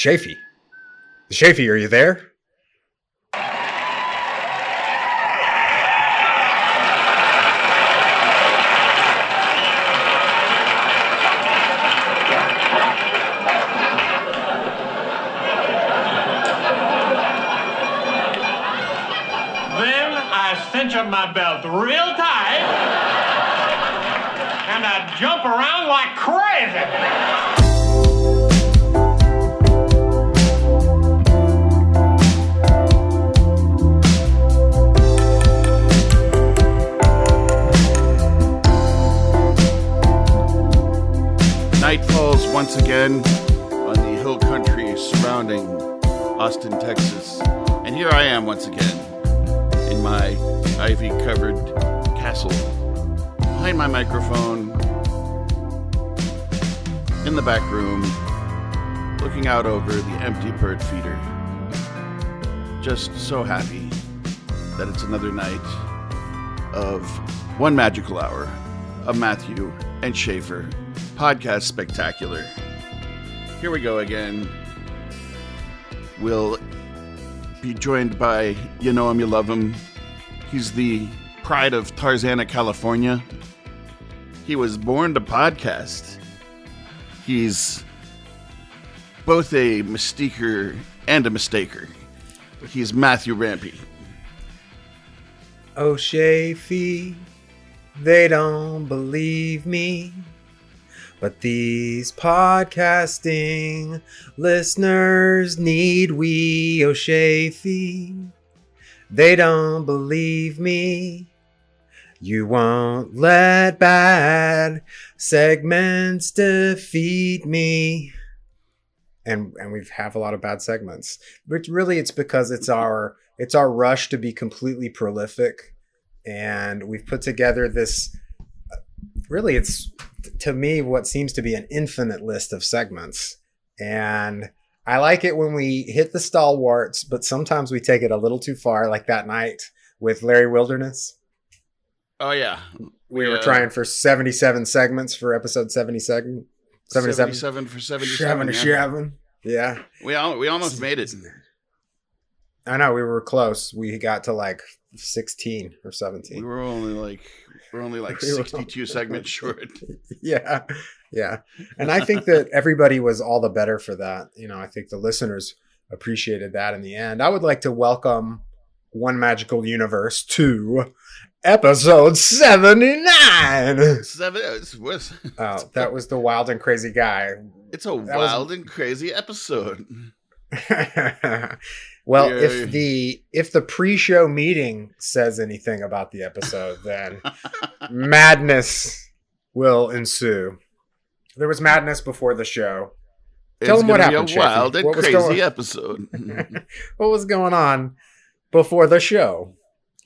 Shafee. Shafi, are you there? Again on the hill country surrounding Austin, Texas. And here I am once again in my ivy covered castle, behind my microphone, in the back room, looking out over the empty bird feeder. Just so happy that it's another night of One Magical Hour of Matthew and Schaefer podcast spectacular. Here we go again. We'll be joined by You Know Him, You Love Him. He's the pride of Tarzana, California. He was born to podcast. He's both a mystiquer and a mistaker. He's Matthew Rampy. Oh, Shafee, they don't believe me. But these podcasting listeners need we, Shafee. They don't believe me. You won't let bad segments defeat me. And and we have a lot of bad segments. But really it's because it's our it's our rush to be completely prolific. And we've put together this really it's to me what seems to be an infinite list of segments and i like it when we hit the stalwarts but sometimes we take it a little too far like that night with larry wilderness Oh, yeah. we were uh, trying for 77 segments for episode 77 77 77 for 77. Seven, yeah. seven. yeah We, al- we almost made it. i know we were close we got to like 16 or 17. We 17 were only like we're only like 62 segments short. yeah yeah and i think that everybody was all the better for that you know i think the listeners appreciated that in the end i would like to welcome one magical universe to episode 79 Seven. Uh, it's, oh that was the wild and crazy guy it's a was- wild and crazy episode. Well Yeah. if the if the pre-show meeting says anything about the episode then madness will ensue there was madness before the show Tell it's them what happened, wild and What crazy going- episode. what was going on before the show?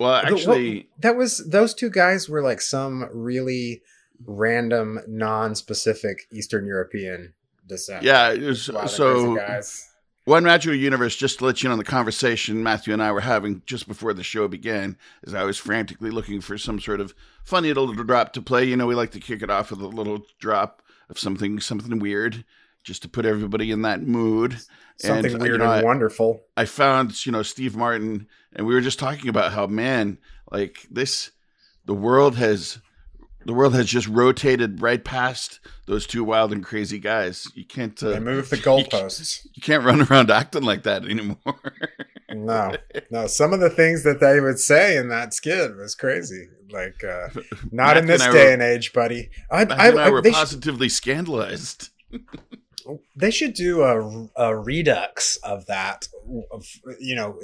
well, The- what- actually, that was those two guys were like some really random, non-specific Eastern European descent. yeah. It was, so guys. One Magical Universe, just to let you know the conversation Matthew and I were having just before the show began, as I was frantically looking for some sort of funny little drop to play. You know, we like to kick it off with a little drop of something something weird, just to put everybody in that mood. something and, uh, weird you know, and I- wonderful. I found, you know, Steve Martin, and we were just talking about how, man, like this, the world has, the world has just rotated right past those two wild and crazy guys. You can't, uh, They moved the goalposts. you can't run around acting like that anymore. No, no. Some of the things that they would say in that skit was crazy. Like, uh, not in this and day were- and age, buddy. I, Matthew and I, I, were should, positively scandalized. they should do a, a redux of that. Of, you know,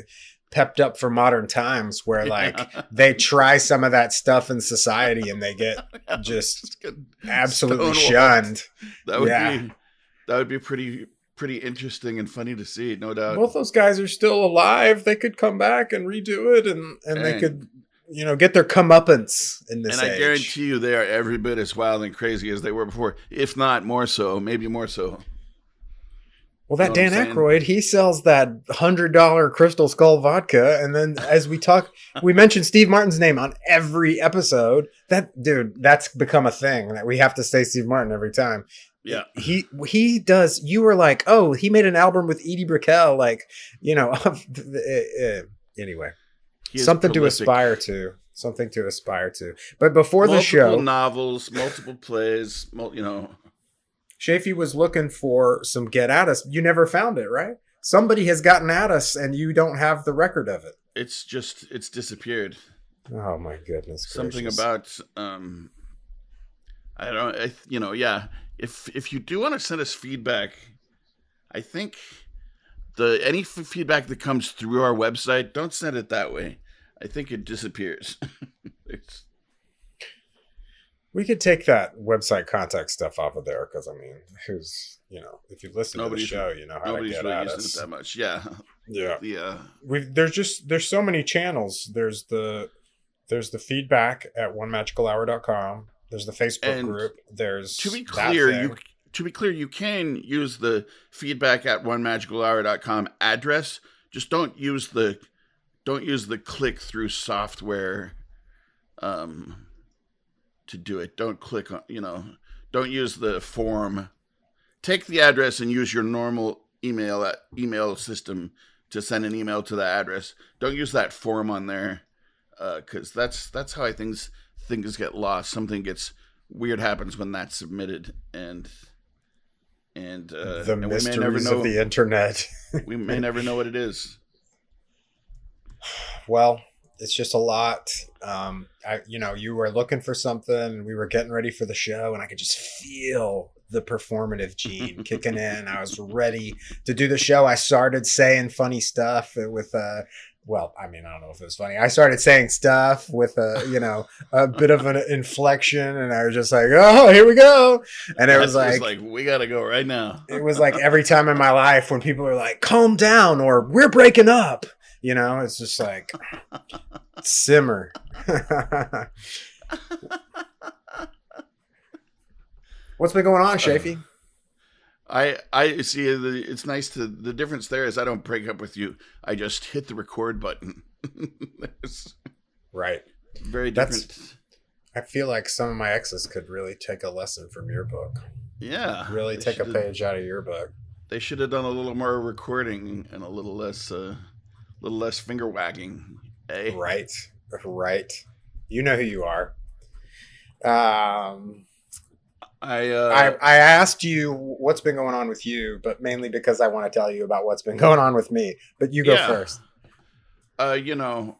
pepped up for modern times, where like they try some of that stuff in society and they get just absolutely shunned. That would Yeah. be that would be pretty pretty interesting and funny to see, no doubt. Both those guys are still alive. They could come back and redo it, and and they could, you know, get their comeuppance in this and I age. guarantee you, they are every bit as wild and crazy as they were before, if not more so, maybe more so. Well, that You know Dan Aykroyd, he sells that hundred dollar Crystal Skull vodka, and then as we talk, we mention Steve Martin's name on every episode. That dude, that's become a thing that we have to say Steve Martin every time. Yeah. he he does. You were like, oh, he made an album with Edie Brickell, like you know. uh, anyway, He is something to aspire to. Something to aspire to. But before the show, novels, multiple plays, mul- you know. Chafee was looking for some get at us. You never found it, right? Somebody has gotten at us and you don't have the record of it. It's just it's disappeared. Oh my goodness. Something gracious. about um, I don't, I, you know, yeah. If if you do want to send us feedback, I think the any f- feedback that comes through our website, don't send it that way. I think it disappears. it's, we could take that website contact stuff off of there because I mean, who's you know, if you listen Nobody's- to the show, you know how to nobody's get really at using us. it that much. Yeah, Yeah, yeah. we there's just there's so many channels. There's the there's the feedback at onemagicalhour.com. There's the Facebook And group. There's To be clear, you to be clear, you can use the feedback at onemagicalhour.com address. Just don't use the don't use the click through software um to do it. Don't click on, you know, don't use the form. Take the address and use your normal email uh, email system to send an email to the address. Don't use that form on there because that's that's how I things things get lost. Something gets weird happens when that's submitted, and and uh, the and we may mysteries never know of the internet. we may never know what it is. well it's just a lot. Um i you know you were looking for something and we were getting ready for the show and i could just feel the performative gene kicking in. I was ready to do the show. I started saying funny stuff with uh well i mean i don't know if it was funny. I started saying stuff with a you know a bit of an inflection and i was just like oh here we go. And it was like, like we gotta go right now. it was like every time in my life when people are like calm down or we're breaking up you know it's just like simmer what's been going on Shafee? I I see. The, it's nice to the difference there is I don't break up with you. I just hit the record button. right very That's- different. i feel like some of my exes could really take a lesson from your book yeah, really take a page out of your book They should have done a little more recording and a little less, uh, little less finger wagging. Eh? right right you know who you are um I, uh, I, I asked you what's been going on with you, but mainly because I want to tell you about what's been going on with me. But you go Yeah. first. uh, you know,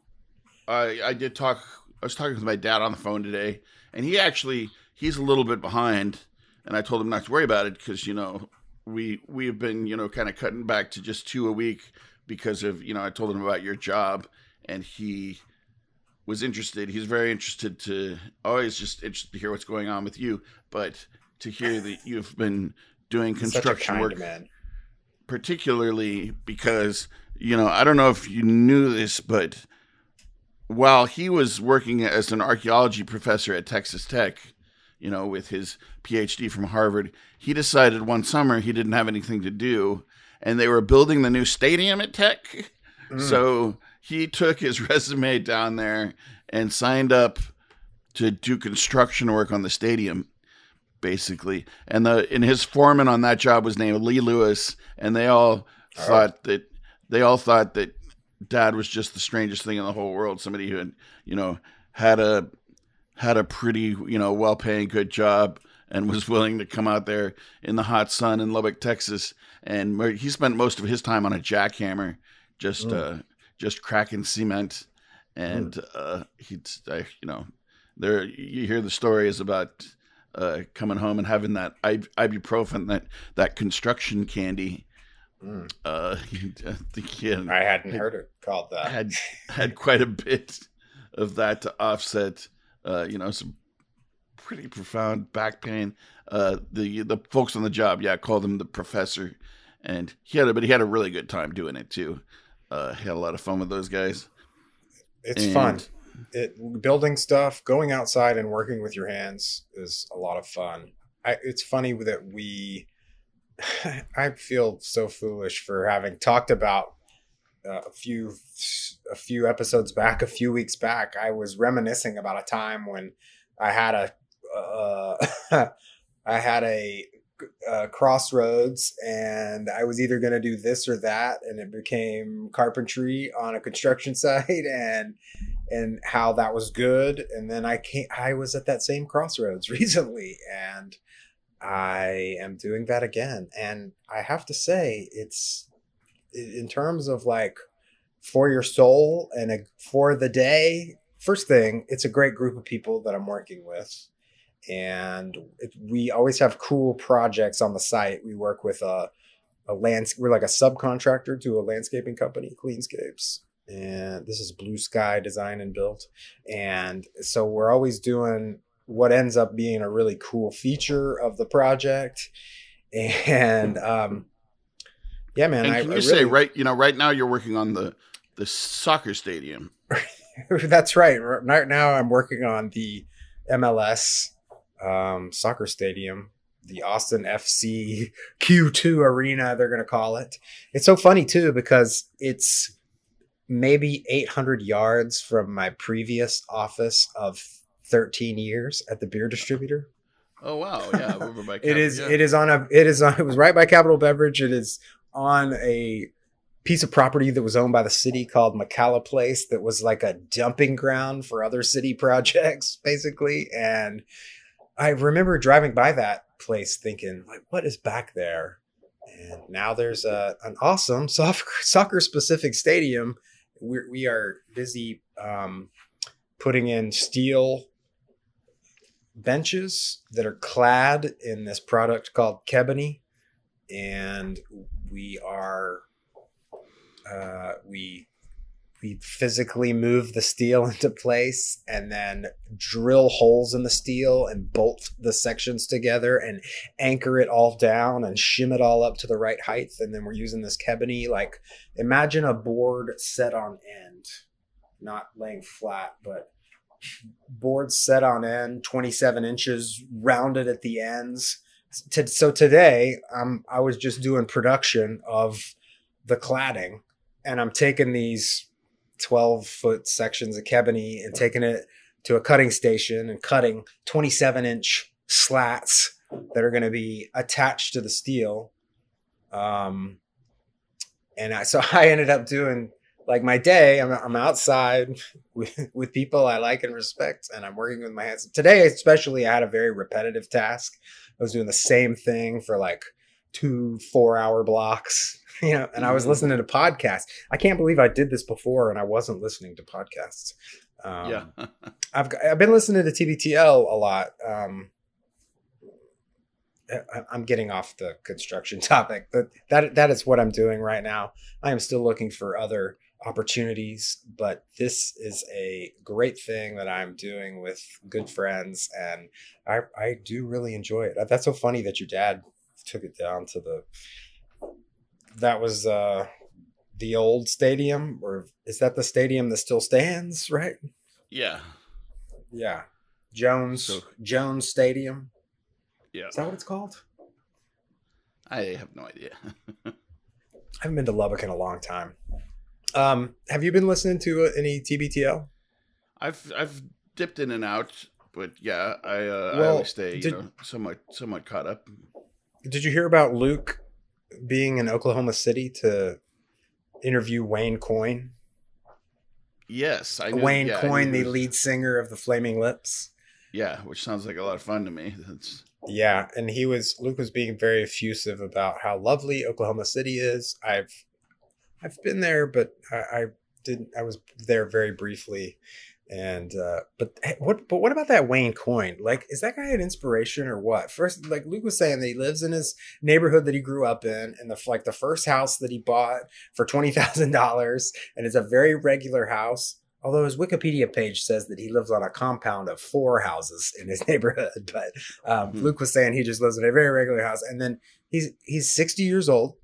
I I did talk. I was talking with my dad on the phone today, and he actually he's a little bit behind, and I told him not to worry about it because you know we we've been you know kind of cutting back to just two a week because of you know I told him about your job, and he was interested. He's very interested to always just interested to hear what's going on with you, but to hear that you've been doing construction work man. particularly because you know I don't know if you knew this, but while he was working as an archaeology professor at Texas Tech, you know, with his PhD from Harvard, he decided one summer he didn't have anything to do, and they were building the new stadium at Tech, Mm. so he took his resume down there and signed up to do construction work on the stadium basically and the and his foreman on that job was named lee lewis and they all Oh. thought that they all thought that dad was just the strangest thing in the whole world somebody who had you know had a had a pretty you know well paying good job and was willing to come out there in the hot sun in lubbock texas and he spent most of his time on a jackhammer just Mm. uh just cracking cement and uh he'd uh, you know there you hear the stories about uh coming home and having that ibuprofen that that construction candy Mm. uh i think he had, I hadn't heard it called that. had had quite a bit of that to offset uh you know some pretty profound back pain uh the the folks on the job yeah called him the professor and he had a but he had a really good time doing it too. Uh, he had a lot of fun with those guys. It's And- fun. It building stuff, going outside and working with your hands is a lot of fun. I, it's funny that we. I feel so foolish for having talked about uh, a few a few episodes back, a few weeks back. I was reminiscing about a time when I had a uh, I had a crossroads and I was either going to do this or that and it became carpentry on a construction site and and how that was good. And then I came I was at that same crossroads recently and I am doing that again. And I have to say it's in terms of like for your soul and a, for the day first thing it's a great group of people that I'm working with and it, we always have cool projects on the site. We work with a a lands we're like a subcontractor to a landscaping company, Cleanscapes. And this is Blue Sky Design and Built. And so we're always doing what ends up being a really cool feature of the project. And um yeah, man, And I, can I you say really- right? You know, right now you're working on the the soccer stadium. That's right. Right now, I'm working on the MLS um, soccer stadium, the Austin FC Q2 Arena. They're going to call it. It's so funny too because it's maybe 800 yards from my previous office of 13 years at the beer distributor. Oh wow, yeah, over by It is. yeah. It is on a. It is on. It was right by Capital Beverage. It is on a piece of property that was owned by the city called McKalla Place. That was like a dumping ground for other city projects, basically. And I remember driving by that place, thinking, like, what is back there? And now there's a an awesome soccer specific stadium. We're, we are busy um, putting in steel benches that are clad in this product called Kebony, and we are uh, we we physically move the steel into place and then drill holes in the steel and bolt the sections together and anchor it all down and shim it all up to the right height and then we're using this Kebony like imagine a board set on end not laying flat but boards set on end 27 inches rounded at the ends. So today um, i was just doing production of the cladding and i'm taking these 12 foot sections of kebony and taking it to a cutting station and cutting 27 inch slats that are going to be attached to the steel. Um, and I, so i ended up doing like my day. I'm, I'm outside with, with people i like and respect and i'm working with my hands. Today especially i had a very repetitive task. I was doing the same thing for like two four hour blocks you know and i was listening to podcasts i can't believe i did this before and i wasn't listening to podcasts um, yeah. I've I've been listening to TBTL a lot. Um, I- I'm getting off the construction topic, but that that is what I'm doing right now. I am still looking for other opportunities, but this is a great thing that I'm doing with good friends, and I I do really enjoy it. That's so funny that your dad took it down to the. That was uh, the old stadium, or is that the stadium that still stands? Right. yeah. Yeah. Jones So- Jones Stadium. Yeah. Is that what it's called? I have no idea. I haven't been to Lubbock in a long time. Um, have you been listening to uh, any TBTL? I've I've dipped in and out, but yeah, I uh, I always stay you did- know somewhat somewhat caught up. Did you hear about Luke being in Oklahoma City to interview Wayne Coyne? Yes, I knew, Wayne yeah, Coyne, the lead singer of the Flaming Lips. Yeah, which sounds like a lot of fun to me. That's Yeah, and he was Luke was being very effusive about how lovely Oklahoma City is. I've I've been there, but I, I didn't. I was there very briefly, and uh, but what? But what about that Wayne Coyne? Like, is that guy an inspiration or what? First, like Luke was saying, that he lives in his neighborhood that he grew up in, and the like the first house that he bought for twenty thousand dollars, and it's a very regular house. Although his Wikipedia page says that he lives on a compound of four houses in his neighborhood, but um, Hmm. Luke was saying he just lives in a very regular house, and then he's he's sixty years old,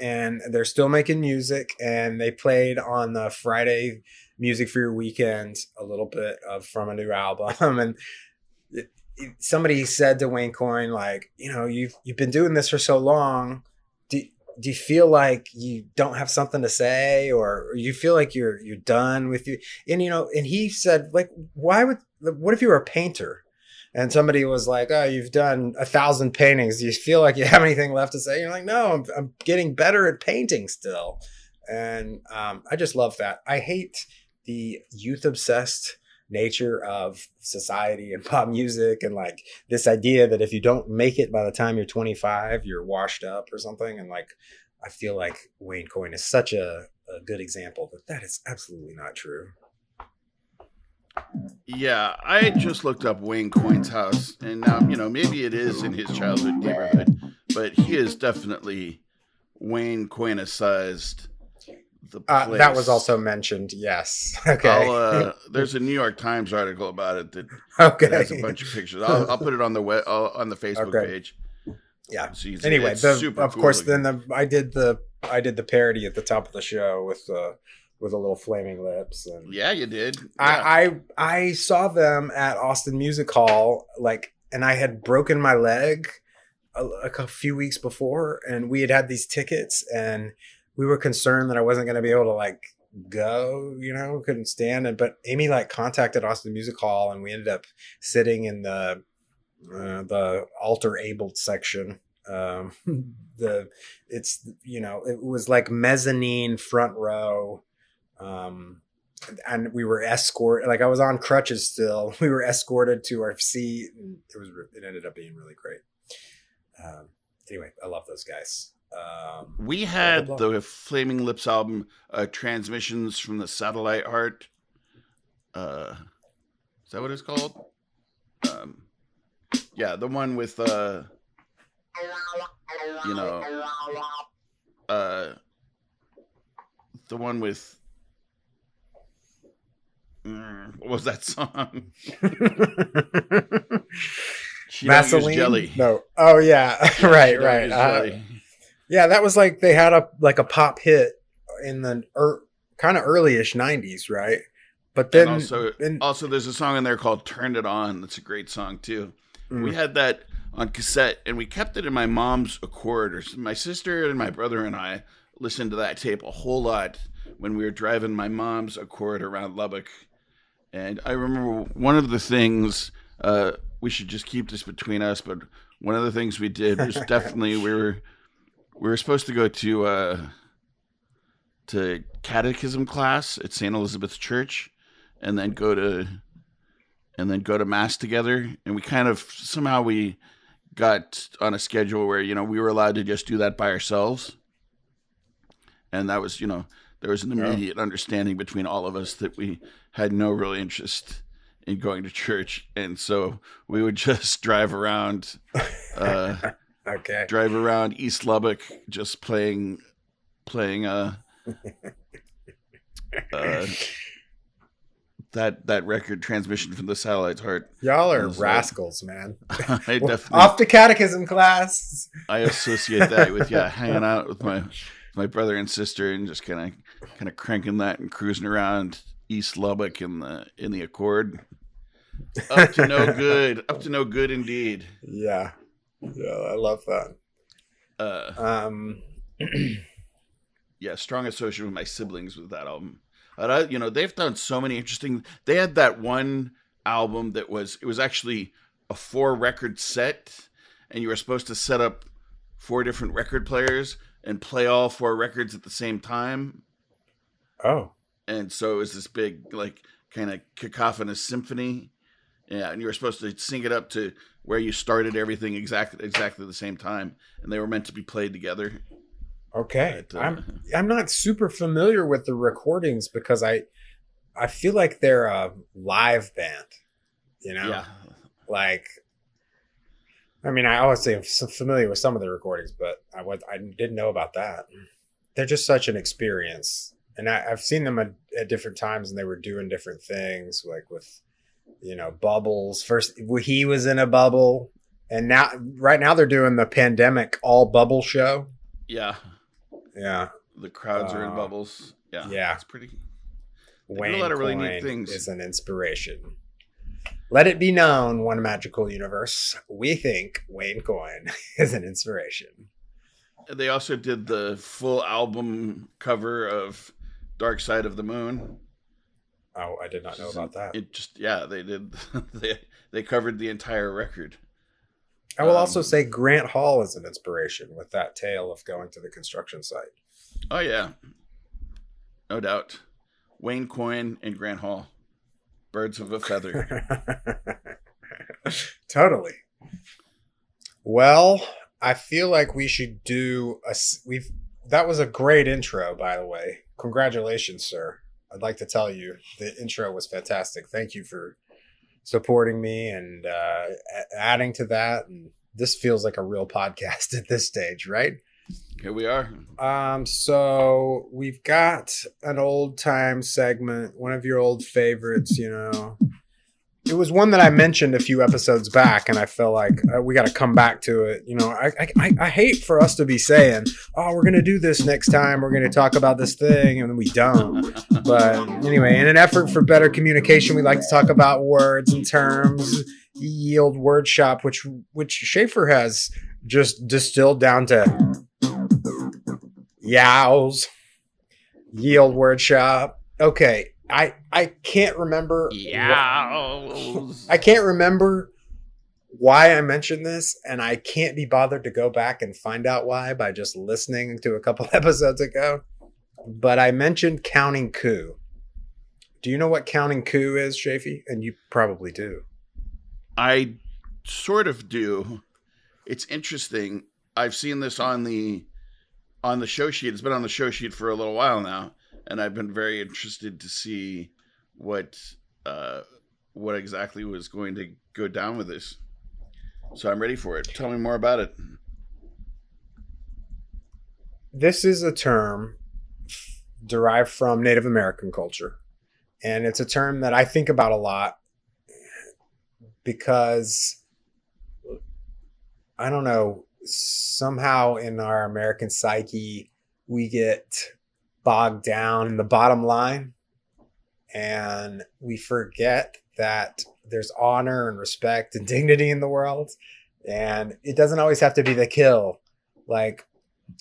and they're still making music. And they played on the Friday Music for Your Weekend a little bit of from a new album. And it- it- somebody said to Wayne Coyne, like, you know, you've you've been doing this for so long. Do, do you feel like you don't have something to say, or, or you feel like you're you're done with you? And you know, and he said, like, why would what if you were a painter? And somebody was like, "Oh, you've done a thousand paintings. Do you feel like you have anything left to say?" You're like, "No, I'm, I'm getting better at painting still." And um, I just love that. I hate the youth obsessed nature of society and pop music, and like this idea that if you don't make it by the time you're 25, you're washed up or something. And like, I feel like Wayne Coyne is such a, a good example that that is absolutely not true. Yeah, I just looked up Wayne Coyne's house, and now you know maybe it is in his childhood neighborhood, but he is definitely Wayne Coyne-sized. The Uh, that was also mentioned. Yes. Okay. Uh, there's a New York Times article about it that, okay. that has a bunch of pictures. I'll, I'll put it on the web, uh, on the Facebook Okay. page. Yeah. So you can anyway, the, of cool course, then the I did the I did the parody at the top of the show with uh with a little flaming lips and yeah, you did. Yeah. I, I I saw them at Austin Music Hall like and I had broken my leg a, a few weeks before and we had had these tickets and we were concerned that I wasn't going to be able to like go you know couldn't stand it but Amy like contacted Austin Music Hall and we ended up sitting in the uh, the alter abled section. Um the it's you know it was like mezzanine front row um and we were escorted like i was on crutches still. We were escorted to our seat and it was it ended up being really great. Um anyway i love those guys um we had blah, blah. the Flaming Lips album, uh, Transmissions from the Satellite Heart. Uh, is that what it's called? Um, yeah, the one with uh, you know, uh, the one with. Mm, what was that song? She don't use Vaseline? jelly. no oh yeah Yeah, right right Uh, Jelly. Yeah that was like they had a like a pop hit in the er, kind of early-ish 90s right but then and also, then- also, there's a song in there called "Turned It On." That's a great song too. Mm. We had that on cassette, and we kept it in my mom's Accord. Or my sister and my brother and I listened to that tape a whole lot when we were driving my mom's Accord around Lubbock. And I remember one of the things uh, we should just keep this between us, but one of the things we did was definitely we were we were supposed to go to uh, to catechism class at St. Elizabeth's Church, and then go to and then go to mass together. And we kind of somehow we got on a schedule where you know we were allowed to just do that by ourselves, and that was you know there was an immediate understanding between all of us that we had no real interest in going to church, and so we would just drive around. Uh, okay drive around East Lubbock just playing playing uh, uh that that record transmission from the satellite's heart. y'all are was like- rascals man I definitely off to catechism class I associate that with yeah, hanging out with my my brother and sister and just kind of kind of cranking that and cruising around East Lubbock in the in the Accord. Up to no good. Up to no good indeed. yeah yeah i love that Uh um yeah, strong association with my siblings with that album. And I, you know, they've done so many interesting. They had that one album that was it was actually a four record set, and you were supposed to set up four different record players and play all four records at the same time. oh And so it was this big, like, kind of cacophonous symphony. Yeah, and you were supposed to sync it up to where you started everything exactly exactly the same time, and they were meant to be played together. okay. But, uh, i'm i'm not super familiar with the recordings because i i feel like they're a live band you know? Yeah, like i mean i always say i'm familiar with some of the recordings but i was i didn't know about that. They're just such an experience. And I, i've seen them at, at different times and they were doing different things like with you know bubbles first he was in a bubble and now right now they're doing the pandemic all bubble show yeah. Yeah. The crowds are in Uh, bubbles. Yeah. yeah. It's pretty. Wayne a lot of really neat Coyne things. is an inspiration. Let it be known, one magical universe, we think Wayne Coyne is an inspiration. They also did the full album cover of Dark Side of the Moon. Oh, I did not know about that. It just yeah, they did. they they covered the entire record. I will also um, say Grant Hall is an inspiration with that tale of going to the construction site. Oh yeah, no doubt. Wayne Coyne and Grant Hall, birds of a feather. totally. Well, I feel like we should do a We've that was a great intro, by the way. Congratulations, sir. I'd like to tell you the intro was fantastic. Thank you for supporting me and uh, adding to that. And this feels like a real podcast at this stage, right? Here we are. Um, so we've got an old time segment, one of your old favorites, you know. It was one that I mentioned a few episodes back, and I feel like uh, we got to come back to it. You know, I, I I hate for us to be saying, "Oh, we're gonna do this next time. We're gonna talk about this thing," and then we don't. But anyway, in an effort for better communication, we like to talk about words and terms. Yield Word Shop, which which Schaefer has just distilled down to Yows. Yield Word Shop. Okay, I I can't remember. Yeah. I can't remember why I mentioned this, and I can't be bothered to go back and find out why by just listening to a couple episodes ago. But I mentioned counting coup. Do you know what counting coup is, Chafee? And you probably do. I sort of do. It's interesting. I've seen this on the on the show sheet. It's been on the show sheet for a little while now, and I've been very interested to see what uh, what exactly was going to go down with this. So I'm ready for it. Tell me more about it. This is a term derived from Native American culture. And it's a term that I think about a lot because I don't know, somehow in our American psyche, we get bogged down in the bottom line and we forget that there's honor and respect and dignity in the world. And it doesn't always have to be the kill. Like,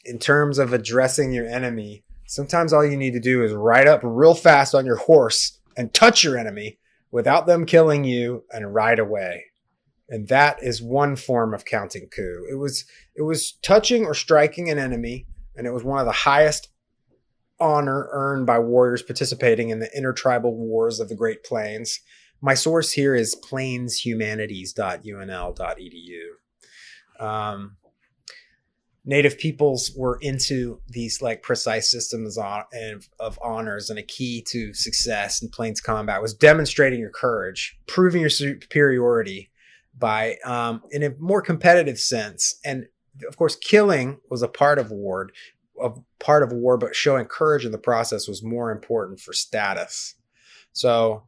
in terms of addressing your enemy, sometimes all you need to do is ride up real fast on your horse and touch your enemy without them killing you and ride away. And that is one form of counting coup. It was it was touching or striking an enemy, and it was one of the highest honor earned by warriors participating in the intertribal wars of the Great Plains. My source here is plainshumanities.unl.edu. Um, native peoples were into these like precise systems and of honors and a key to success in plains combat was demonstrating your courage proving your superiority by um, in a more competitive sense and of course killing was a part of war a part of war but showing courage in the process was more important for status so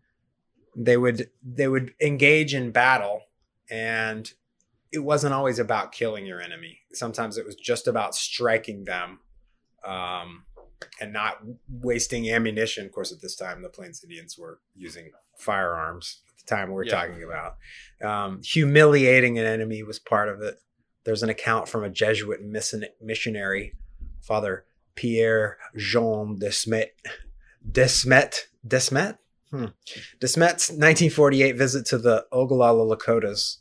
they would they would engage in battle and it wasn't always about killing your enemy. Sometimes it was just about striking them um, and not wasting ammunition. Of course, at this time, the Plains Indians were using firearms at the time we were Yeah. talking about. Um, humiliating an enemy was part of it. There's an account from a Jesuit missionary, Father Pierre Jean Desmet. Desmet? Desmet? Hmm. Desmet's 1948 visit to the Ogallala Lakotas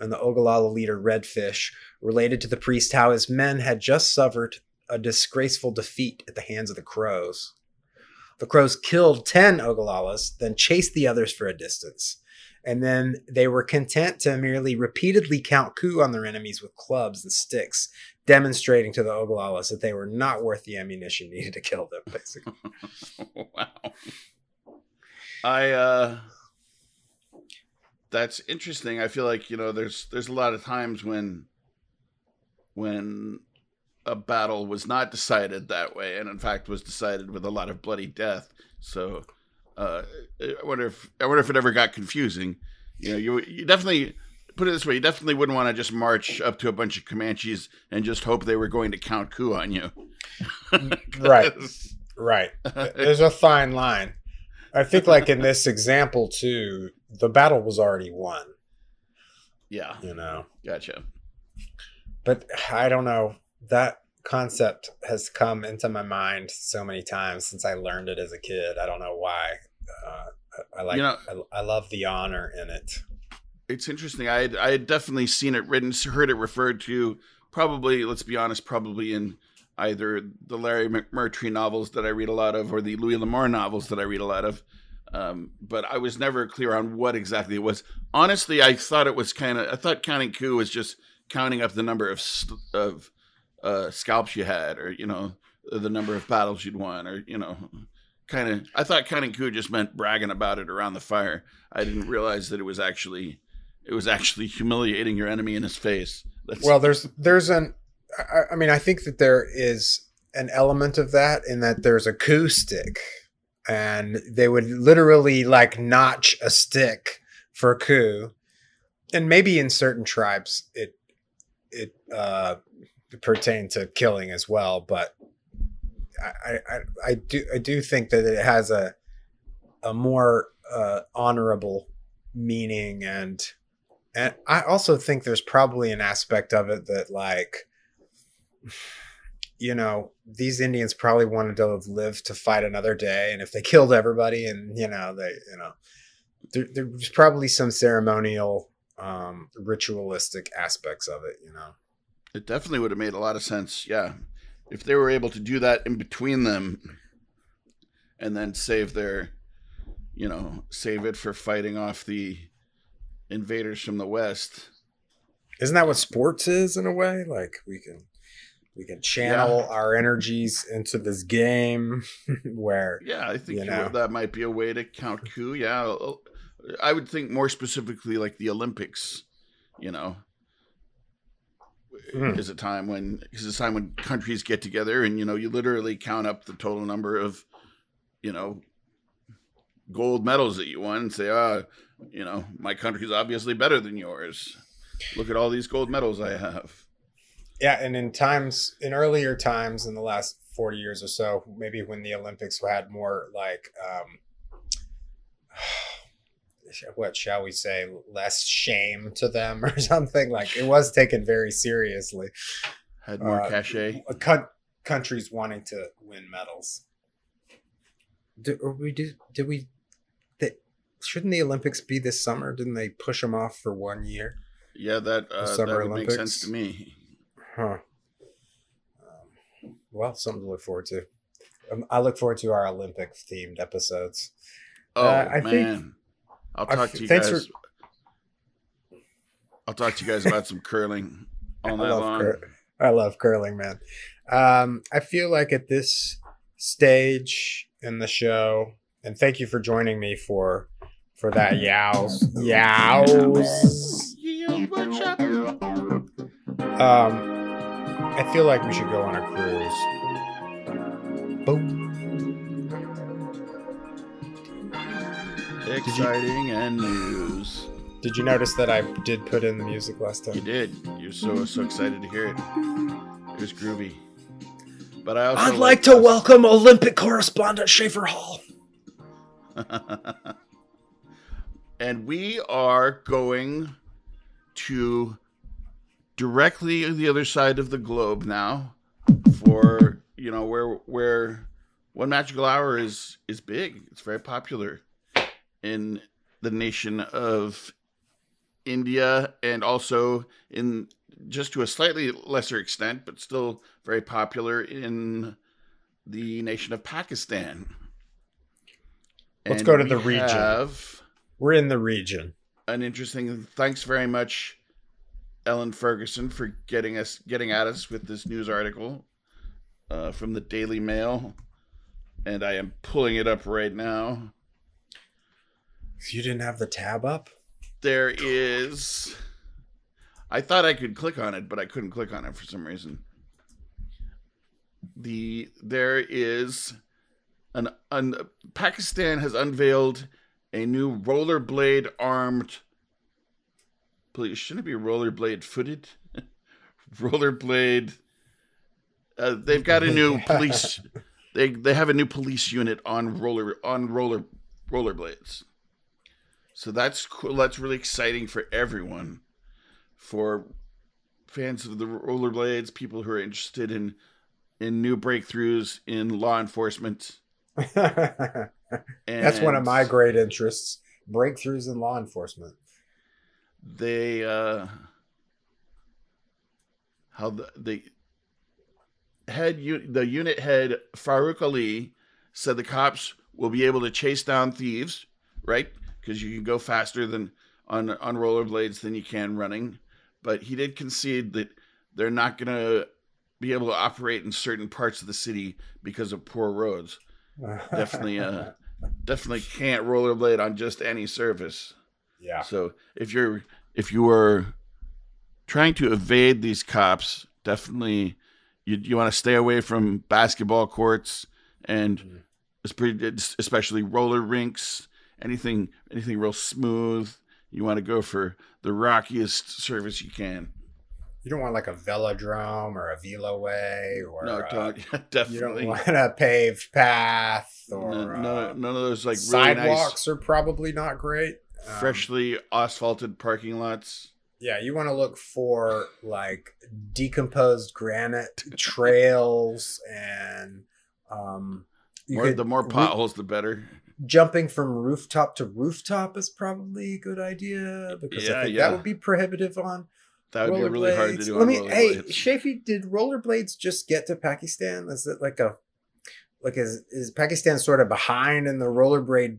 and the Ogallala leader Redfish related to the priest how his men had just suffered a disgraceful defeat at the hands of the Crows. The Crows killed 10 Ogallalas, then chased the others for a distance. And then they were content to merely repeatedly count coup on their enemies with clubs and sticks, demonstrating to the Ogallalas that they were not worth the ammunition needed to kill them, basically. wow. I uh that's interesting. I feel like, you know, there's there's a lot of times when when a battle was not decided that way and in fact was decided with a lot of bloody death. So uh I wonder if I wonder if it ever got confusing. You know, you you definitely put it this way, you definitely wouldn't want to just march up to a bunch of Comanches and just hope they were going to count coup on you. Right. Right. There's a fine line. I think, like in this example, too, the battle was already won, yeah, you know. gotcha. But I don't know. That concept has come into my mind so many times since I learned it as a kid. I don't know why. Uh, I, like. You know- I, I love the honor in it. It's interesting. I had, I had definitely seen it written, heard it referred to. Probably, let's be honest, probably in either the Larry McMurtry novels that I read a lot of, or the Louis L'Amour novels that I read a lot of. Um, but I was never clear on what exactly it was. Honestly, I thought it was kind of. I thought counting coup was just counting up the number of of uh, scalps you had, or you know, the number of battles you'd won, or you know, kind of. I thought counting coup just meant bragging about it around the fire. I didn't realize that it was actually it was actually humiliating your enemy in his face. That's, Well, there's there's an. I, I mean, I think that there is an element of that in that there's a coup stick, and they would literally like notch a stick for coup, and maybe in certain tribes it it uh, pertained to killing as well, but I, I I do I do think that it has a a more uh, honorable meaning and and I also think there's probably an aspect of it that like you know these Indians probably wanted to have lived to fight another day and if they killed everybody and you know they you know there, there's probably some ceremonial um ritualistic aspects of it you know it definitely would have made a lot of sense. Yeah, if they were able to do that in between them, and then save their, you know, save it for fighting off the invaders from the west. isn't that what sports is in a way like we can we can channel our energies into this game where Yeah, I think You know. that might be a way to count coup. Yeah, I would think more specifically like the Olympics. You know, Hmm. is a time when is a time when countries get together and you know you literally count up the total number of you know gold medals that you won and say, ah, you know, my country's obviously better than yours. Look at all these gold medals I have. Yeah, and in times in earlier times in the last 40 years or so, maybe when the Olympics had more like um what shall we say, less shame to them or something like it was taken very seriously. Had more Uh, cachet. Coun- countries wanting to win medals. Did, or we did, did we that shouldn't the Olympics be this summer? Didn't they push them off for one year? Yeah, that uh, that make sense to me. Huh. Um, well, something to look forward to. Um, I look forward to our Olympic themed episodes. Oh Uh, I man, think- I'll talk to you thanks guys. for- I'll talk to you guys about some curling all I night love, long. cur- I love curling, man. Um, I feel like at this stage in the show, and thank you for joining me for for that yows yows. Yeah, what's? Um, I feel like we should go on a cruise. Boom. Exciting and news. Did you notice that I did put in the music last time? You did. You're so so excited to hear it. It was groovy. But I also I'd like to us- welcome Olympic correspondent Schaefer Hall. and we are going to directly the other side of the globe now for you know where where one magical hour is is big it's very popular in the nation of india and also in just to a slightly lesser extent but still very popular in the nation of pakistan Let's And go to the region. have We're in the region. an interesting thanks very much ellen ferguson for getting us getting at us with this news article uh, from the daily mail and i am pulling it up right now You didn't have the tab up? there is i thought i could click on it but i couldn't click on it for some reason the there is an, an pakistan has unveiled a new rollerblade armed please shouldn't it be rollerblade footed rollerblade Uh, they've got a new police. They they have a new police unit on roller on roller rollerblades. So that's cool. That's really exciting for everyone, for fans of the rollerblades, people who are interested in in new breakthroughs in law enforcement. That's one of my great interests breakthroughs in law enforcement. They uh, how the the head the unit head Farouk Ali said the cops will be able to chase down thieves, right? Because you can go faster than on on rollerblades than you can running. But he did concede that they're not going to be able to operate in certain parts of the city because of poor roads. Definitely, uh, definitely can't rollerblade on just any surface. yeah. So if you're if you were trying to evade these cops, definitely you you want to stay away from basketball courts and Mhm. it's pretty it's especially roller rinks, anything anything real smooth. You want to go for the rockiest surface you can. You don't want like a velodrome or a veloway or No, uh, don't you don't want a paved path or no, no, uh, none of those like really nice, sidewalks are probably not great. Um, freshly asphalted parking lots. Yeah, you want to look for like decomposed granite trails and um More, could- the more potholes, the better. jumping from rooftop to rooftop is probably a good idea because Yeah, I think yeah. that would be prohibitive on That would be really hard to do. Let me hey. Shafi, did rollerblades just get to Pakistan? Is it like a like is is Pakistan sort of behind in the rollerblade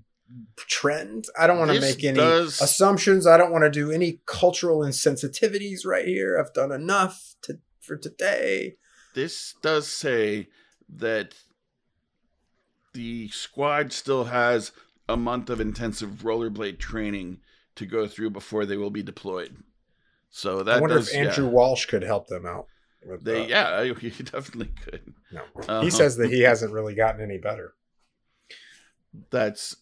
trend? I don't want to make any does- assumptions. I don't want to do any cultural insensitivities right here. I've done enough to for today. this does say that the squad still has a month of intensive rollerblade training to go through before they will be deployed. So that I wonder does, if Andrew yeah. Walsh could help them out. With They, that. yeah, he definitely could. No. Uh-huh. He says that he hasn't really gotten any better. That's.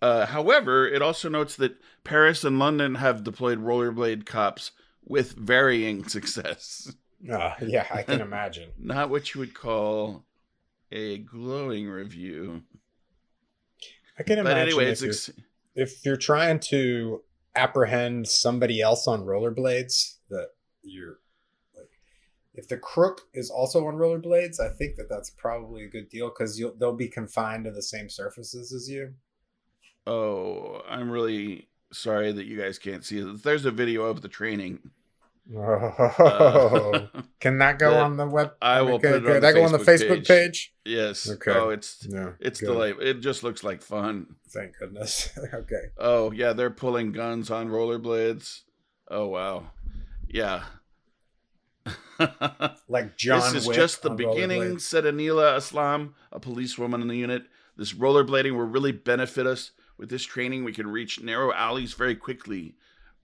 Uh, however, it also notes that Paris and London have deployed rollerblade cops with varying success. Uh, yeah, I can imagine. Not what you would call a glowing review. I can But imagine anyway, if it's you're- if you're trying to apprehend somebody else on rollerblades that you're like if the crook is also on rollerblades i think that that's probably a good deal because you'll they'll be confined to the same surfaces as you Oh, I'm really sorry that you guys can't see it. There's a video of the training. Oh Uh, can that go that- on the web I will can, put it on that the go on the Facebook facebook page, yes. Okay. Oh, it's no it's good. delightful. It just looks like fun. thank goodness okay Oh yeah, they're pulling guns on rollerblades. Oh wow, yeah. like john this is Wick just the beginning, said Anila Islam, a policewoman in the unit. This rollerblading will really benefit us. With this training, we can reach narrow alleys very quickly,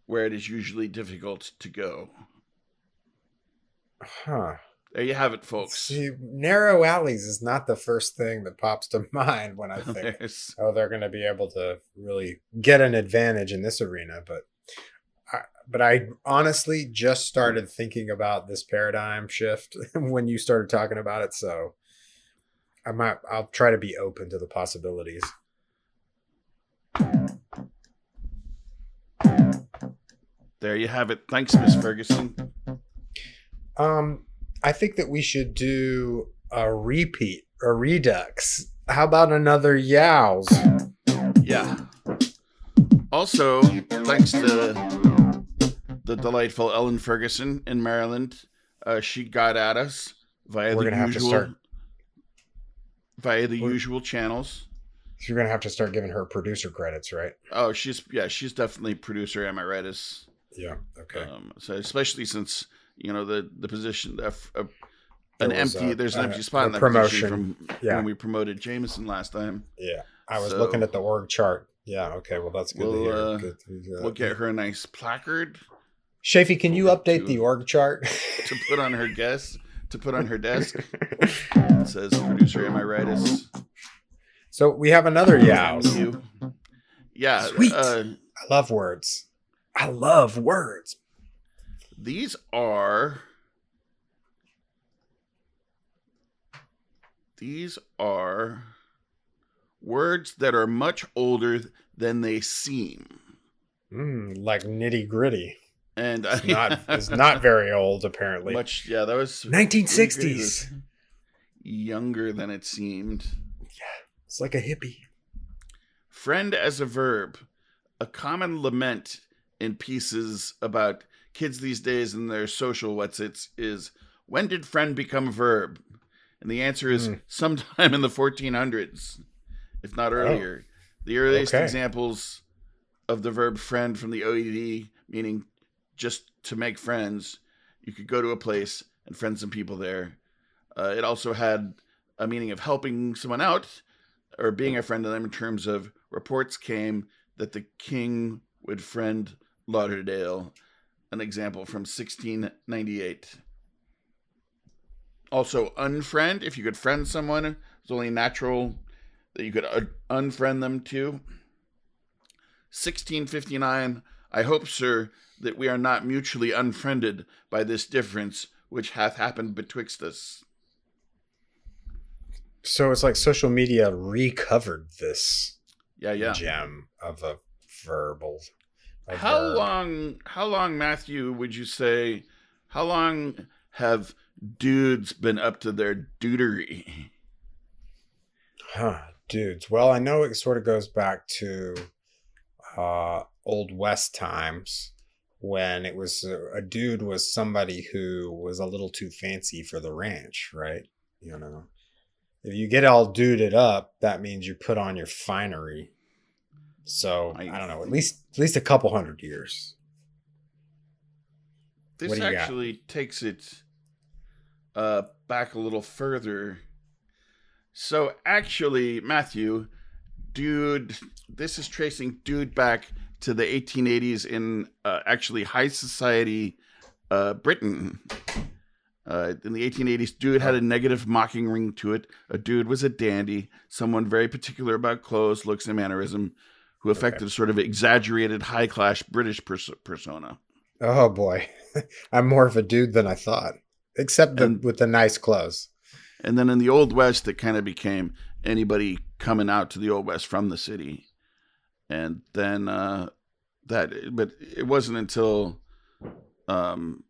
where it is usually difficult to go. huh There you have it, folks. See, narrow alleys is not the first thing that pops to mind when I think, There's- oh, they're going to be able to really get an advantage in this arena. But, I, but I honestly just started thinking about this paradigm shift when you started talking about it. So I might, I'll try to be open to the possibilities. There you have it. Thanks, Miss Ferguson. Um, I think that we should do a repeat, a redux. How about another yows? Yeah. Also, thanks to the delightful Ellen Ferguson in Maryland, uh, she got at us via We're the gonna have to usual start- via the We're- usual channels. So you're gonna have to start giving her producer credits, right? Oh, she's yeah, she's definitely producer Am I right? emeritus. Yeah. Okay. Um, so especially since you know the the position uh, uh, an was, empty uh, there's an uh, empty spot a in that promotion. from Yeah. when we promoted Jameson last time. Yeah, I was So- looking at the org chart. Yeah, okay, well that's good We'll, to hear. uh, Good to hear We'll get her a nice placard Shafi, can you update to- the org chart? to put on her desk to put on her desk. It says producer emeritus. so we have another yows. You. Yeah. Sweet. Uh, I love words. I love words. these are These are words that are much older than they seem. Mm, like nitty gritty. And It's not, it's not very old, apparently. much. Yeah, that was 1960s. Younger than it seemed. Yeah, it's like a hippie. Friend as a verb, a common lament in pieces about kids these days and their social what's its is when did friend become a verb? And the answer is Hmm. sometime in the 1400s, if not earlier. The earliest Okay. examples of the verb friend from the OED, meaning just to make friends, you could go to a place and friend some people there. Uh, it also had a meaning of helping someone out or being a friend to them in terms of reports came that the king would friend Lauderdale, an example from 1698. Also, unfriend, if you could friend someone, it's only natural that you could uh, unfriend them too. 1659, I hope, sir, that we are not mutually unfriended by this difference which hath happened betwixt us. So it's like social media recovered this Yeah, yeah. gem of a verbal. How long, how long, Matthew, would you say, how long have dudes been up to their dudery? Huh, dudes. Well, I know it sort of goes back to uh, old west times when it was a, a dude was somebody who was a little too fancy for the ranch, right? You know, if you get all duded up, that means you put on your finery. So I, I- don't know, at least at least a couple hundred years. This you got? actually takes it uh, back a little further. So, actually, Matthew, dude, this is tracing dude back to the 1880s in uh, actually high society uh, Britain. Uh, in the 1880s, dude had a negative mocking ring to it. A dude was a dandy, someone very particular about clothes, looks, and mannerism, who affected a sort of exaggerated high class British pers- persona. Oh boy, I'm more of a dude than I thought, except the, And- with the nice clothes. And then in the Old West, it kind of became anybody coming out to the Old West from the city. And then uh, that, but it wasn't until, um,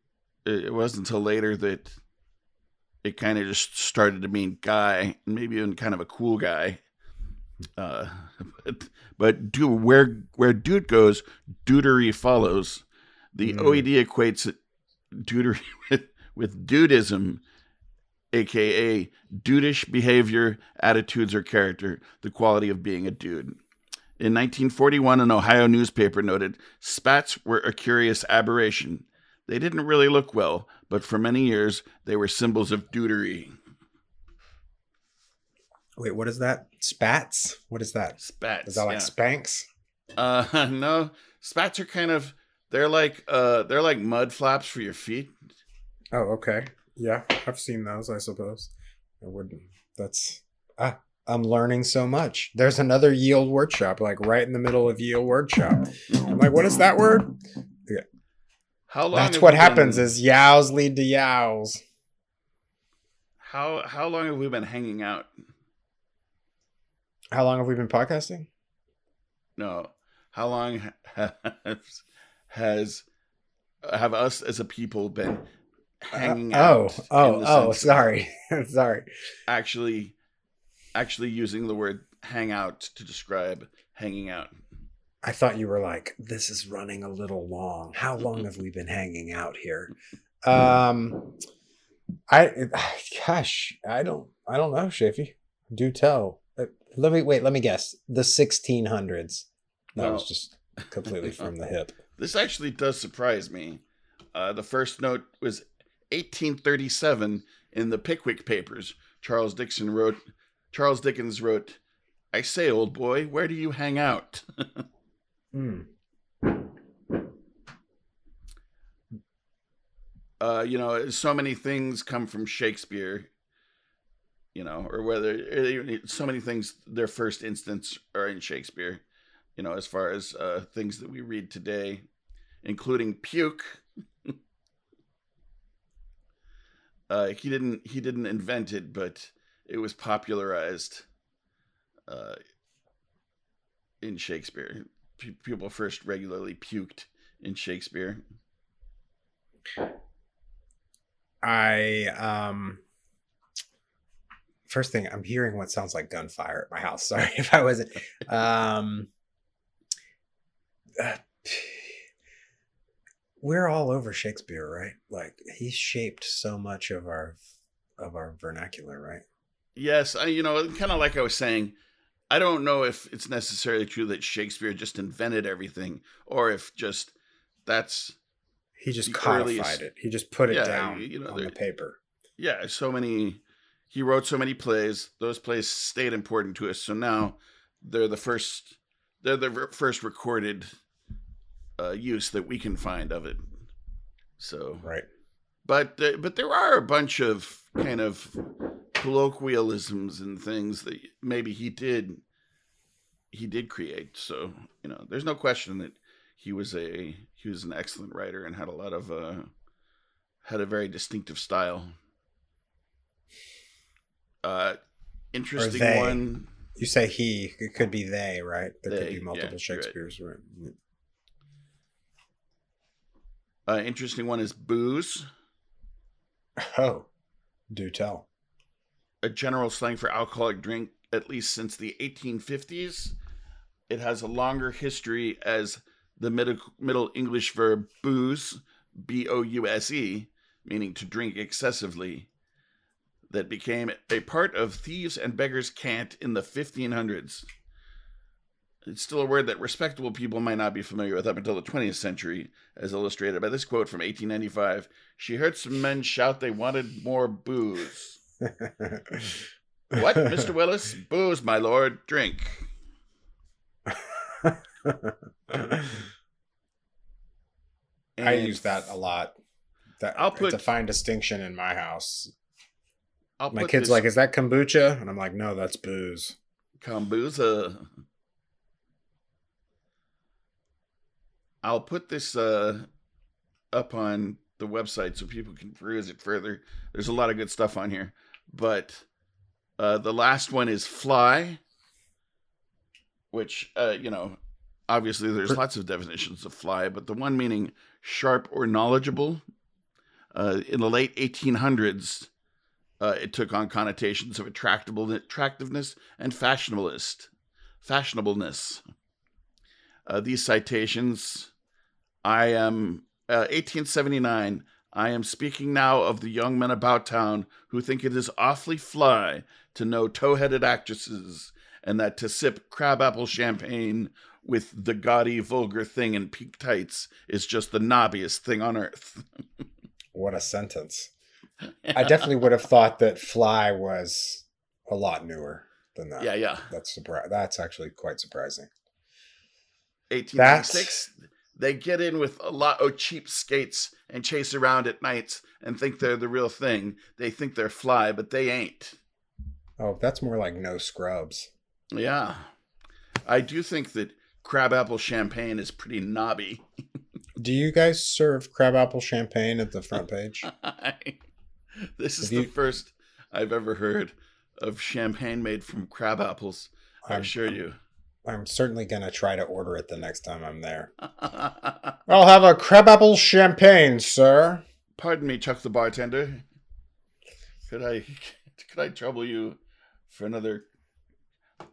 it it wasn't until later that it kind of just started to mean guy, and maybe even kind of a cool guy. Uh, but but dude, where where dude goes, dudery follows. The Mm. OED equates dudery with, with dudism, aka dudish behavior, attitudes, or character, the quality of being a dude. In 1941, an Ohio newspaper noted spats were a curious aberration. They didn't really look well, but for many years they were symbols of dudery. Wait, what is that? Spats? What is that? Spats. Is that like yeah. Spanx? Uh, no, spats are kind of they're like uh they're like mud flaps for your feet. Oh, okay. Yeah, I've seen those. I suppose. I wouldn't. That's ah. I'm learning so much. There's another yield workshop, like right in the middle of yield workshop. I'm like, what is that word? Yeah. How long? That's what happens been- is yows lead to yows. how how long have we been hanging out? How long have we been podcasting? No, how long has has have us as a people been hanging Uh, out? Oh, oh, oh, sorry. sorry. Actually, actually using the word "hang out" to describe hanging out. I thought you were like, this is running a little long. How long have we been hanging out here? Um, I, gosh, I don't, I don't know, Shafi. Do tell. Let me wait. Let me guess. The 1600s. That No. was just completely from the hip. This actually does surprise me. Uh, the first note was 1837 in the Pickwick Papers. Charles Dixon wrote. Charles Dickens wrote, "I say, old boy, where do you hang out?" Hmm. uh, you know, so many things come from Shakespeare, you know, or whether so many things, their first instance are in Shakespeare, you know, as far as uh, things that we read today, including puke. uh, he didn't he didn't invent it, but it was popularized uh, in Shakespeare. Pe- people first regularly puked in Shakespeare. I um first thing I'm hearing what sounds like gunfire at my house. Sorry if I wasn't. Um uh, we're all over Shakespeare, right? Like he shaped so much of our of our vernacular, right? Yes, I, you know, kind of like I was saying, I don't know if it's necessarily true that Shakespeare just invented everything, or if just that's He just codified earliest- it. He just put it Yeah, down you know, on there- the paper. yeah, so many. He wrote so many plays; those plays stayed important to us. So now they're the first. They're the first recorded uh, use that we can find of it. So Right. but uh, but there are a bunch of kind of colloquialisms and things that maybe he did he did create so you know there's no question that he was a he was an excellent writer and had a lot of uh had a very distinctive style uh interesting they. one You say he, it could be they, right? There could be multiple right. Shakespeare's, right? uh interesting one is booze Oh, do tell. a general slang for alcoholic drink at least since the 1850s. It has a longer history as the Middle, Middle English verb booze, B O U S E, meaning to drink excessively, that became a part of thieves' and beggars' cant in the 1500s. It's still a word that respectable people might not be familiar with up until the 20th century, as illustrated by this quote from 1895. She heard some men shout they wanted more booze. What, Mr. Willis? Booze, my lord. Drink. I use that a lot. That I'll it's put- a fine distinction in my house. I'll My kid's like, "Is that kombucha?" And I'm like, "No, that's booze." kombucha. I'll put this uh, up on the website so people can peruse it further. There's a lot of good stuff on here, but uh, the last one is fly, which uh, you know, obviously there's lots of definitions of fly, but the one meaning sharp or knowledgeable. Uh, in the late 1800s, uh, it took on connotations of attractiveness and fashionableness. Fashionableness. Uh, these citations, I am uh, 1879. I am speaking now of the young men about town who think it is awfully fly to know tow-headed actresses, and that to sip crabapple champagne with the gaudy, vulgar thing in pink tights is just the nobbiest thing on earth. What a sentence! I definitely would have thought that Fly was a lot newer than that. yeah, yeah. that's surpri- That's actually quite surprising. 1896 they get in with a lot of cheap skates and chase around at nights and think they're the real thing they think they're fly but they ain't Oh, that's more like no scrubs. yeah i do think that crabapple champagne is pretty nobby Do you guys serve crabapple champagne at the front page? this is Have the first i've ever heard of champagne made from crab apples i assure you I'm certainly gonna try to order it the next time I'm there. I'll have a crabapple champagne, sir. Pardon me, Chuck the bartender. Could I could I trouble you for another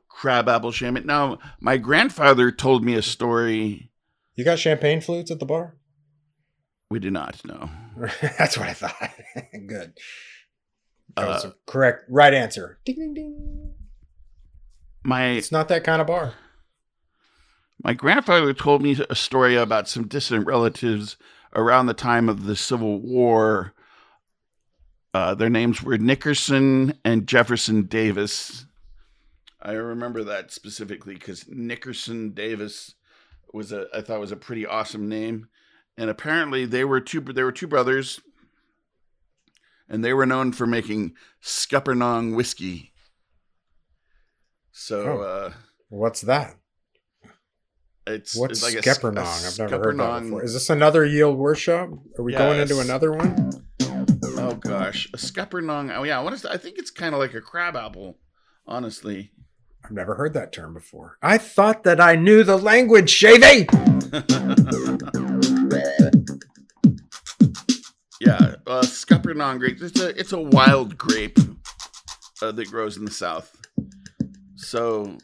crabapple champagne? Now, my grandfather told me a story. You got champagne flutes at the bar? We do not know. That's what I thought. Good. That was Uh, a correct, right answer. Ding ding ding. My It's not that kind of bar. my grandfather told me a story about some distant relatives around the time of the Civil War. Uh, their names were Nickerson and Jefferson Davis. I remember that specifically because Nickerson Davis was a I thought was a pretty awesome name, and apparently they were two they were two brothers, and they were known for making Scuppernong whiskey. So Oh. uh, What's that? it's What's it's like a s- Skeppernong? a I've never heard that before. Is this another yield workshop? Are we going into another one? Oh gosh, a scuppernong. Oh yeah, what is that? I think it's kind of like a crab apple. Honestly, I've never heard that term before. I thought that I knew the language, Shafi. yeah, uh, scuppernong grape. It's a it's a wild grape uh, that grows in the south. So,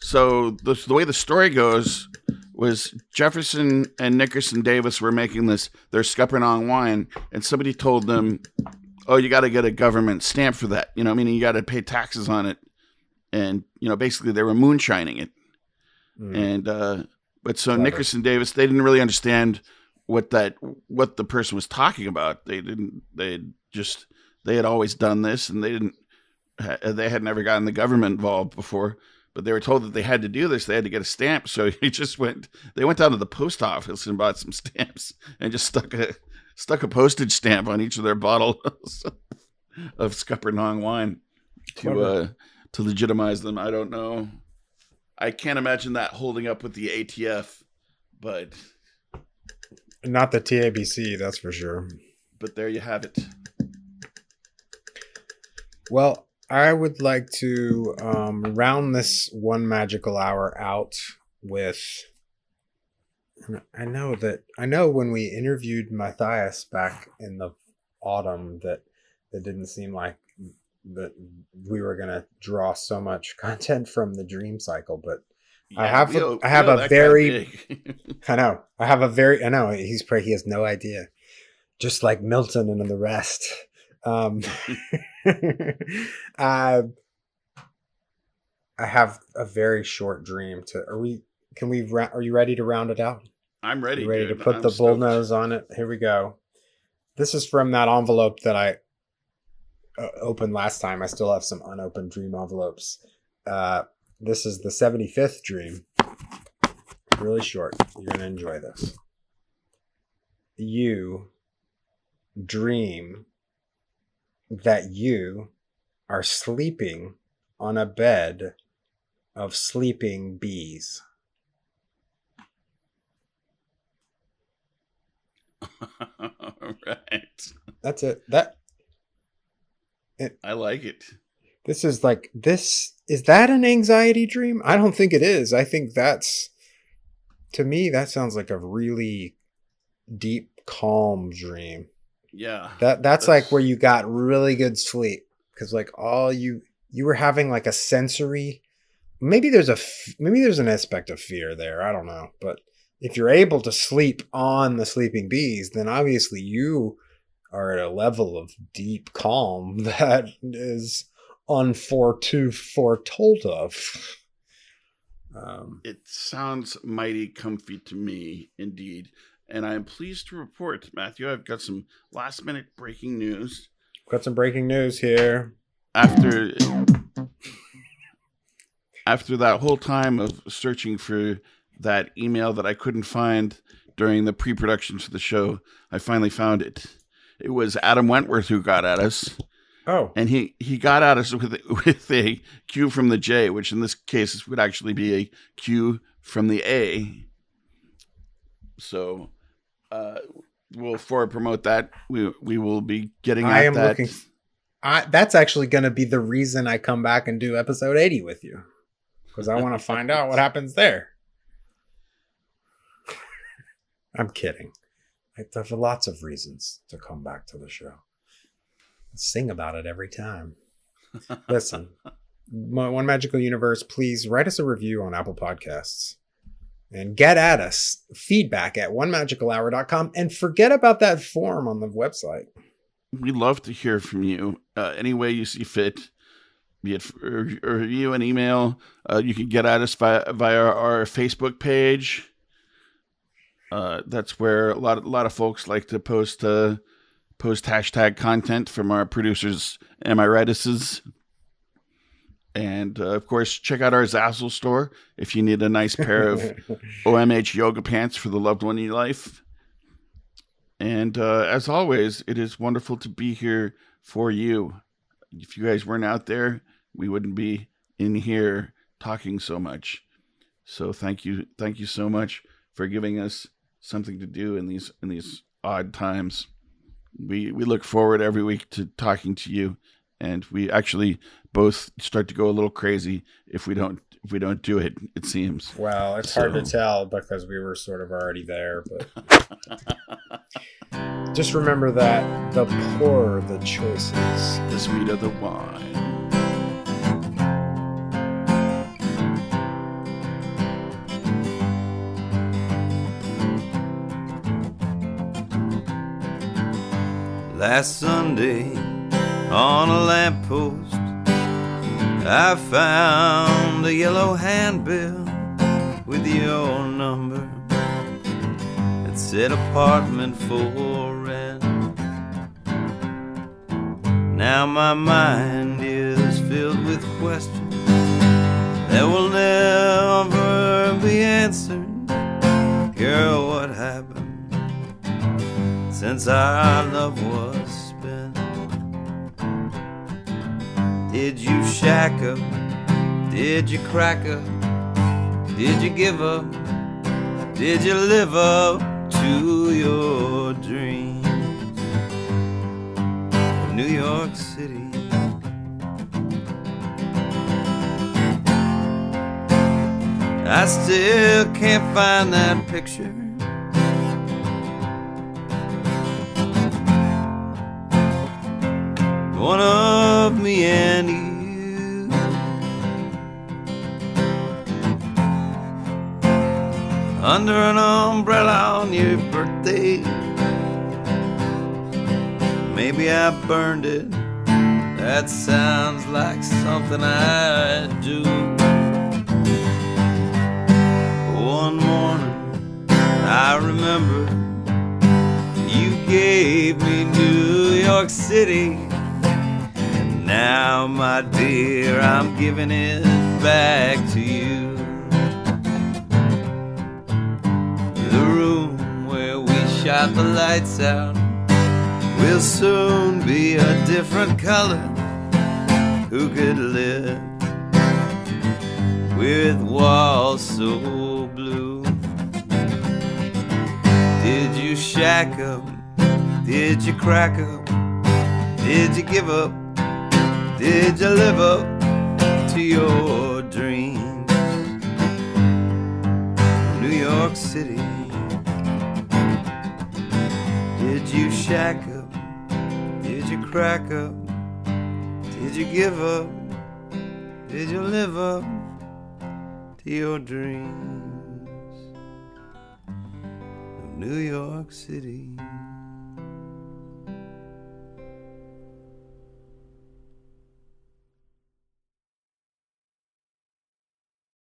so the the way the story goes was Jefferson and Nickerson Davis were making this their scuppernong wine, and somebody told them, "Oh, you got to get a government stamp for that. You know, meaning you got to pay taxes on it." And you know, basically, they were moonshining it. Mm. And uh, but so. Nickerson Davis, they didn't really understand what that what the person was talking about. They didn't. They just they had always done this, and they didn't. They had never gotten the government involved before, but they were told that they had to do this. They had to get a stamp, so he just went. They went down to the post office and bought some stamps and just stuck a stuck a postage stamp on each of their bottles of Scuppernong wine to uh, to legitimize them. I don't know. I can't imagine that holding up with the ATF, but Not the TABC, that's for sure. but there you have it. Well, I would like to um, round this one magical hour out with. I know that I know when we interviewed Matthias back in the autumn that it didn't seem like that we were gonna draw so much content from the dream cycle, but I have I have a very- I know I have a very I know he's probably he has no idea, just like Milton and the rest. Um, uh, I have a very short dream. To are we? Can we? ra- Are you ready to round it out? I'm ready. Ready dude. to put I'm the bullnose on it? Here we go. This is from that envelope that I uh, opened last time. I still have some unopened dream envelopes. Uh, this is the 75th dream. Really short. You're going to enjoy this. You dream that you are sleeping on a bed of sleeping bees. right. That's it. That I like it. this is like this is that an anxiety dream? I don't think it is. I think that's to me that sounds like a really deep calm dream. Yeah. That that's, That's- like where you got really good sleep cuz like all you you were having like a sensory maybe there's a maybe there's an aspect of fear there. I don't know, but if you're able to sleep on the sleeping bees, then obviously you are at a level of deep calm that is unforto foretold of. Um, It sounds mighty comfy to me, indeed. And I am pleased to report, Matthew, I've got some last minute breaking news. got some breaking news here. After after that whole time of searching for that email that I couldn't find during the pre-production for the show, I finally found it. It was Adam Wentworth who got at us. Oh, and he he got at us with with a Q from the J, which in this case would actually be a Q from the A. So, uh, we'll forward promote that. We we will be getting. I am that. looking. I, that's actually going to be the reason I come back and do episode 80 with you because I want to find out what happens there. I'm kidding. I have lots of reasons to come back to the show. Sing about it every time. Listen, Mo- One Magical Universe, please write us a review on Apple Podcasts and get at us. Feedback at onemagicalhour.com and forget about that form on the website. We'd love to hear from you uh, any way you see fit. Be it for a review, an email. Uh, you can get at us via, via our Facebook page. Uh, that's where a lot of, a lot of folks like to post uh, post hashtag content from our producers, Am I Rightises? And uh, of course, check out our Zazzle store if you need a nice pair of OMH yoga pants for the loved one in your life. And uh, as always, it is wonderful to be here for you. If you guys weren't out there, we wouldn't be in here talking so much. So thank you, thank you so much for giving us something to do in these in these odd times. We we look forward every week to talking to you, and we actually both start to go a little crazy if we don't if we don't do it. It seems. Well, it's So- hard to tell because we were sort of already there, but just remember that the poorer the choices. The sweeter the wine. Last Sunday on a lamppost, I found a yellow handbill with your number. It said apartment for rent. Now my mind is filled with questions that will never be answered. Girl, what happened? Since our love was spent. Did you shack up? Did you crack up? Did you give up? Did you live up to your dreams? New York City. I still can't find that picture. Me and you. Under an umbrella on your birthday. Maybe I burned it. That sounds like something I'd do. One morning, I remember you gave me New York City. Now, my dear, I'm giving it back to you. The room where we shot the lights out will soon be a different color. Who could live with walls so blue? Did you shack up? Did you crack up? Did you give up? Did you live up to your dreams? New York City. Did you shack up? Did you crack up? Did you give up? Did you live up to your dreams? New York City.